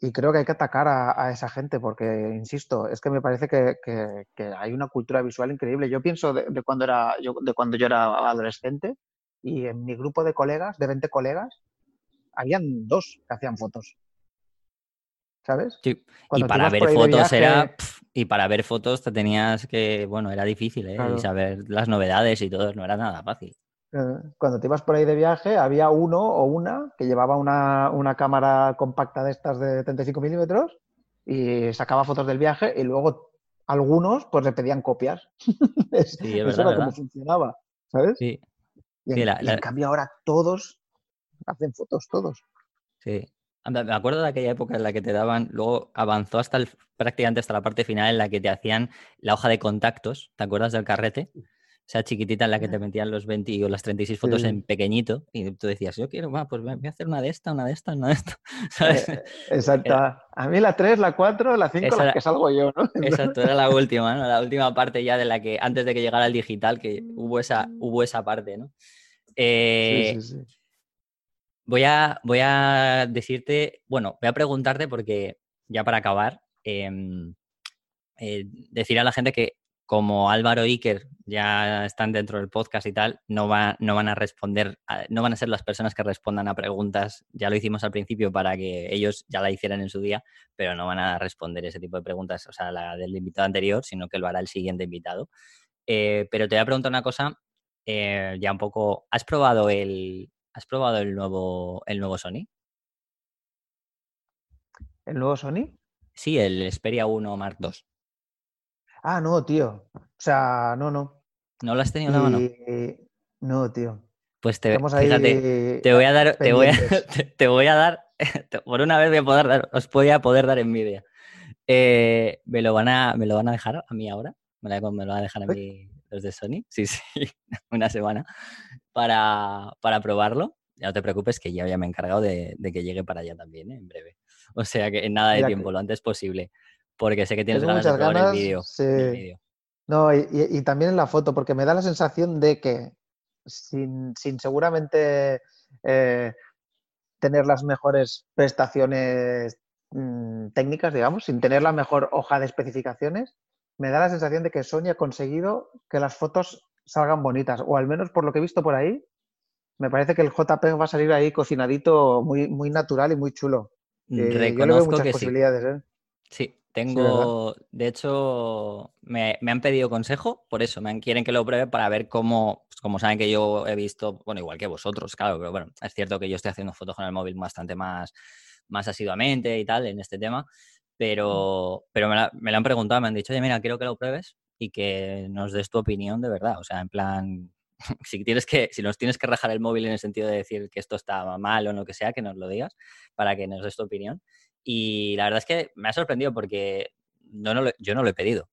Y creo que hay que atacar a, esa gente, porque, insisto, es que me parece que, hay una cultura visual increíble. Yo pienso de, cuando era, yo, de cuando yo era adolescente y en mi grupo de colegas, de 20 colegas, habían dos que hacían fotos. ¿Sabes? Sí. y para ver fotos era. y para ver fotos te tenías que. Bueno, era difícil, ¿eh? Y saber las novedades y todo, no era nada fácil. Eh, cuando te ibas por ahí de viaje, había uno o una que llevaba una, cámara compacta de estas de 35 milímetros y sacaba fotos del viaje y luego algunos pues le pedían copias. sí, es Eso era como funcionaba, ¿sabes? Sí. y en cambio ahora todos hacen fotos todos. Sí. Me acuerdo de aquella época en la que te daban, luego avanzó hasta el, prácticamente hasta la parte final en la que te hacían la hoja de contactos, ¿te acuerdas del carrete? O sea, chiquitita en la que te metían los 20 o las 36 fotos en pequeñito y tú decías, yo quiero, más, pues voy a hacer una de esta, una de esta, una de esta. ¿sabes? Eh, exacto. A mí la 3, la 4, la 5, la que salgo yo, ¿no? Exacto, era la última, ¿no? La última parte ya de la que, antes de que llegara el digital, que hubo esa, hubo esa parte, ¿no? Eh, sí, sí, sí. Voy a, voy a decirte, bueno, voy a preguntarte porque ya para acabar, em, eh, decir a la gente que como Álvaro Iker ya están dentro del podcast y tal, no, va, no van a responder, no van a ser las personas que respondan a preguntas, ya lo hicimos al principio para que ellos ya la hicieran en su día, pero no van a responder ese tipo de preguntas, o sea, la del invitado anterior, sino que lo hará el siguiente invitado. Eh, pero te voy a preguntar una cosa, eh, ya un poco, ¿has probado el, ¿Has probado el nuevo, el nuevo Sony? ¿El nuevo Sony? Sí, el Xperia 1 Mark II. Ah, no, tío. O sea, no, no. ¿No lo has tenido en la mano? No, tío. Pues te, fíjate, te voy a dar, te voy a, te, voy a dar, por una vez voy a poder dar, os voy a poder dar envidia. Eh, me, lo van a, me lo van a dejar a mí ahora, me lo, van a dejar a mí los de Sony, sí, sí, una semana para, probarlo. Ya no te preocupes que ya, me he encargado de, que llegue para allá también, ¿eh? en breve. O sea que en nada de tiempo, lo antes posible. Porque sé que tienes ganas de probar el vídeo. Sí. No, y, también en la foto, porque me da la sensación de que sin, seguramente eh, tener las mejores prestaciones mm, técnicas, digamos, sin tener la mejor hoja de especificaciones, me da la sensación de que Sony ha conseguido que las fotos salgan bonitas, o al menos por lo que he visto por ahí, me parece que el JPEG va a salir ahí cocinadito muy, muy natural y muy chulo. Eh, yo le veo Reconozco muchas que sí. posibilidades, ¿eh? Sí, tengo, de hecho, me, me han pedido consejo, por eso, me han- quieren que lo pruebe para ver cómo, pues, como saben que yo he visto, bueno, igual que vosotros, claro, pero bueno, es cierto que yo estoy haciendo fotos con el móvil bastante más, más asiduamente y tal en este tema, pero, pero me, la- me lo han preguntado, me han dicho, oye, mira, quiero que lo pruebes y que nos des tu opinión de verdad, o sea, en plan, si tienes que, si nos tienes que rajar el móvil en el sentido de decir que esto está mal o lo que sea, que nos lo digas para que nos des tu opinión. Y la verdad es que me ha sorprendido porque no, no lo- yo no lo he pedido.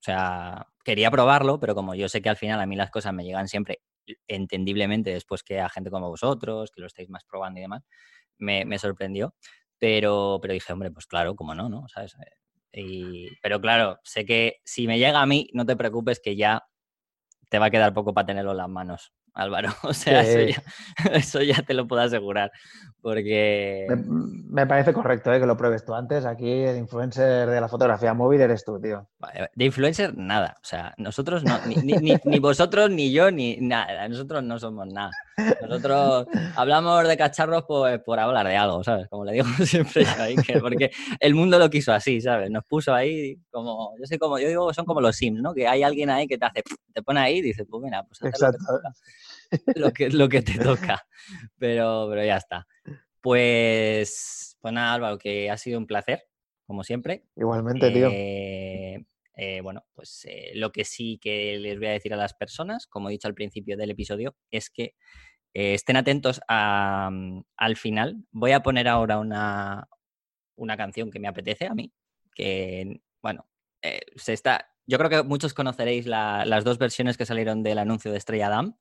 O sea, quería probarlo, pero como yo sé que al final a mí las cosas me llegan siempre entendiblemente después que a gente como vosotros, que lo estáis más probando y demás, me, me sorprendió. Pero, pero dije, hombre, pues claro, cómo no, ¿no? ¿Sabes? Y, pero claro, sé que si me llega a mí, no te preocupes que ya te va a quedar poco para tenerlo en las manos, Álvaro. O sea, Sí. eso, ya, eso ya te lo puedo asegurar. Porque... Me, me parece correcto ¿eh? que lo pruebes tú antes. Aquí el influencer de la fotografía móvil eres tú, tío. De influencer, nada. O sea, nosotros no, ni, ni- ni- ni vosotros, ni yo, ni nada. Nosotros no somos nada. Nosotros hablamos de cacharros pues, por hablar de algo, ¿sabes? Como le digo siempre yo a Iker, porque el mundo lo quiso así, ¿sabes? Nos puso ahí como, yo sé como, yo digo son como los Sims, ¿no? Que hay alguien ahí que te hace, te pone ahí y dice, pues mira, pues Exacto. toca. lo que, lo que te toca. Pero, pero ya está. Pues, pues nada, Álvaro, que ha sido un placer, como siempre. Igualmente, tío. Eh, bueno, pues eh, lo que sí que les voy a decir a las personas, como he dicho al principio del episodio, es que eh, estén atentos a, mm, al final. Voy a poner ahora una, una canción que me apetece a mí, que, bueno, se está... Yo creo que muchos conoceréis la- las dos versiones que salieron del anuncio de Estrella Damm.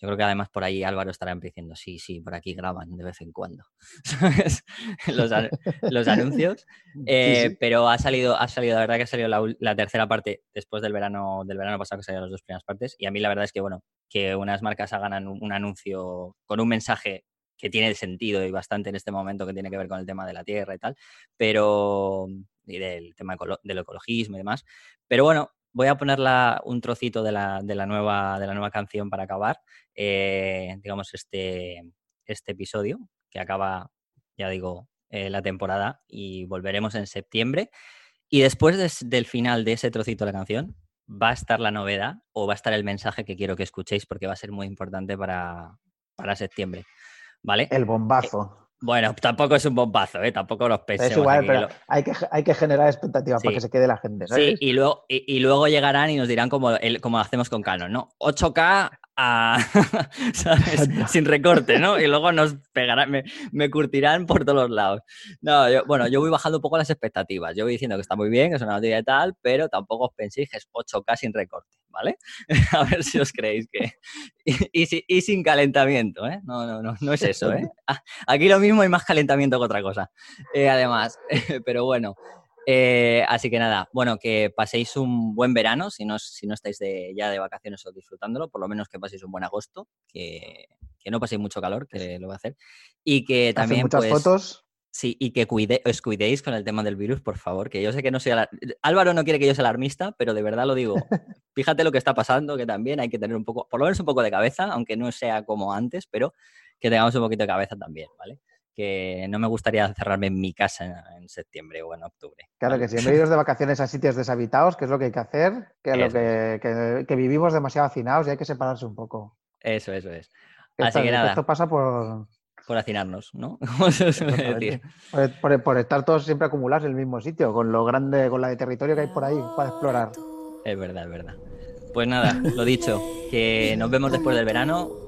Yo creo que además por ahí Álvaro estará diciendo, sí, sí, por aquí graban de vez en cuando. ¿Sabes? Los, an- los anuncios. Eh, sí. Pero ha salido, ha salido, la verdad que ha salido la, tercera parte después del verano, del verano pasado que salieron las dos primeras partes. Y a mí la verdad es que, bueno, que unas marcas hagan un anuncio con un mensaje que tiene sentido y bastante en este momento que tiene que ver con el tema de la tierra y tal, pero y del tema ecolo- del ecologismo y demás. Pero bueno, voy a poner la- un trocito de la, de la nueva, de la nueva canción para acabar, eh, digamos, este, este episodio que acaba, ya digo, eh, la temporada y volveremos en septiembre. Y después des- del final de ese trocito de la canción va a estar la novedad o va a estar el mensaje que quiero que escuchéis porque va a ser muy importante para, para septiembre. ¿Vale? El bombazo. Bueno, tampoco es un bombazo, ¿eh? Tampoco los pensemos. es igual, pero lo- hay que, hay que generar expectativas Sí. para que se quede la gente, Sí, ¿sabes? y luego, y, y luego llegarán y nos dirán como, el, como hacemos con Canon, ¿no? 8K a, ¿sabes? Exacto. sin recorte, ¿no? Y luego nos pegarán, me, me curtirán por todos los lados. No, yo- bueno, yo voy bajando un poco las expectativas. Yo voy diciendo que está muy bien, que es una noticia y tal, pero tampoco os penséis que es 8K sin recorte, ¿vale? a ver si os creéis que... Y, y si- y sin calentamiento, ¿eh? No, no, no, no es eso, ¿eh? Ah, Aquí lo mismo hay más calentamiento que otra cosa. Eh, además, pero bueno. Eh, así que nada, bueno, que paséis un buen verano, si no, si no estáis de- ya de vacaciones o disfrutándolo, por lo menos que paséis un buen agosto, que, que no paséis mucho calor, que lo va a hacer. Y que también, muchas pues, fotos. sí, y que cuide, os cuidéis con el tema del virus, por favor, que yo sé que no soy... alar- Álvaro no quiere que yo sea alarmista, pero de verdad lo digo. Fíjate lo que está pasando, que también hay que tener un poco, por lo menos un poco de cabeza, aunque no sea como antes, pero que tengamos un poquito de cabeza también, ¿vale? Que no me gustaría encerrarme en mi casa en, septiembre o en octubre. Claro que sí, en vez de vacaciones a sitios deshabitados, que es lo que hay que hacer, que, lo Eso que, que- que vivimos demasiado hacinados y hay que separarse un poco. Eso, eso es. Así esta- que nada. Esto pasa por, Por hacinarnos, ¿no? Decir. por estar todos siempre acumulados en el mismo sitio, con lo grande, con la de territorio que hay por ahí para explorar. Es verdad, es verdad. Pues nada, lo dicho, que nos vemos después del verano.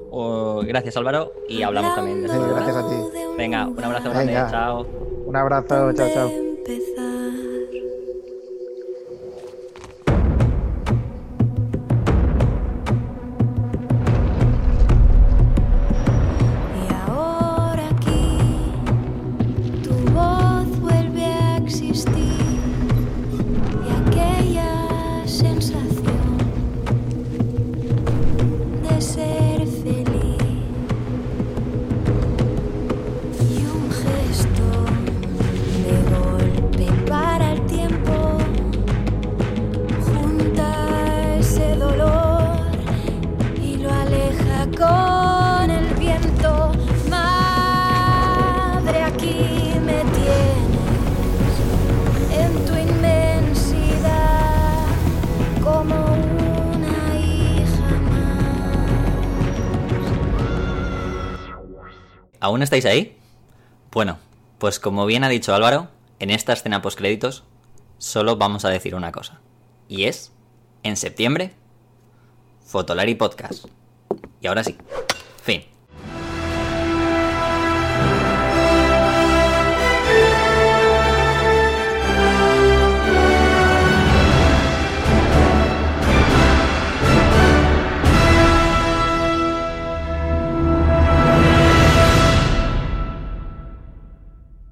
Gracias Álvaro y hablamos también gracias a ti. Venga, un abrazo grande, Venga. chao. Un abrazo, chao, chao. ¿Aún estáis ahí? Bueno, pues como bien ha dicho Álvaro, en esta escena postcréditos solo vamos a decir una cosa. Y es, en septiembre, Fotolari Podcast. Y ahora sí, fin.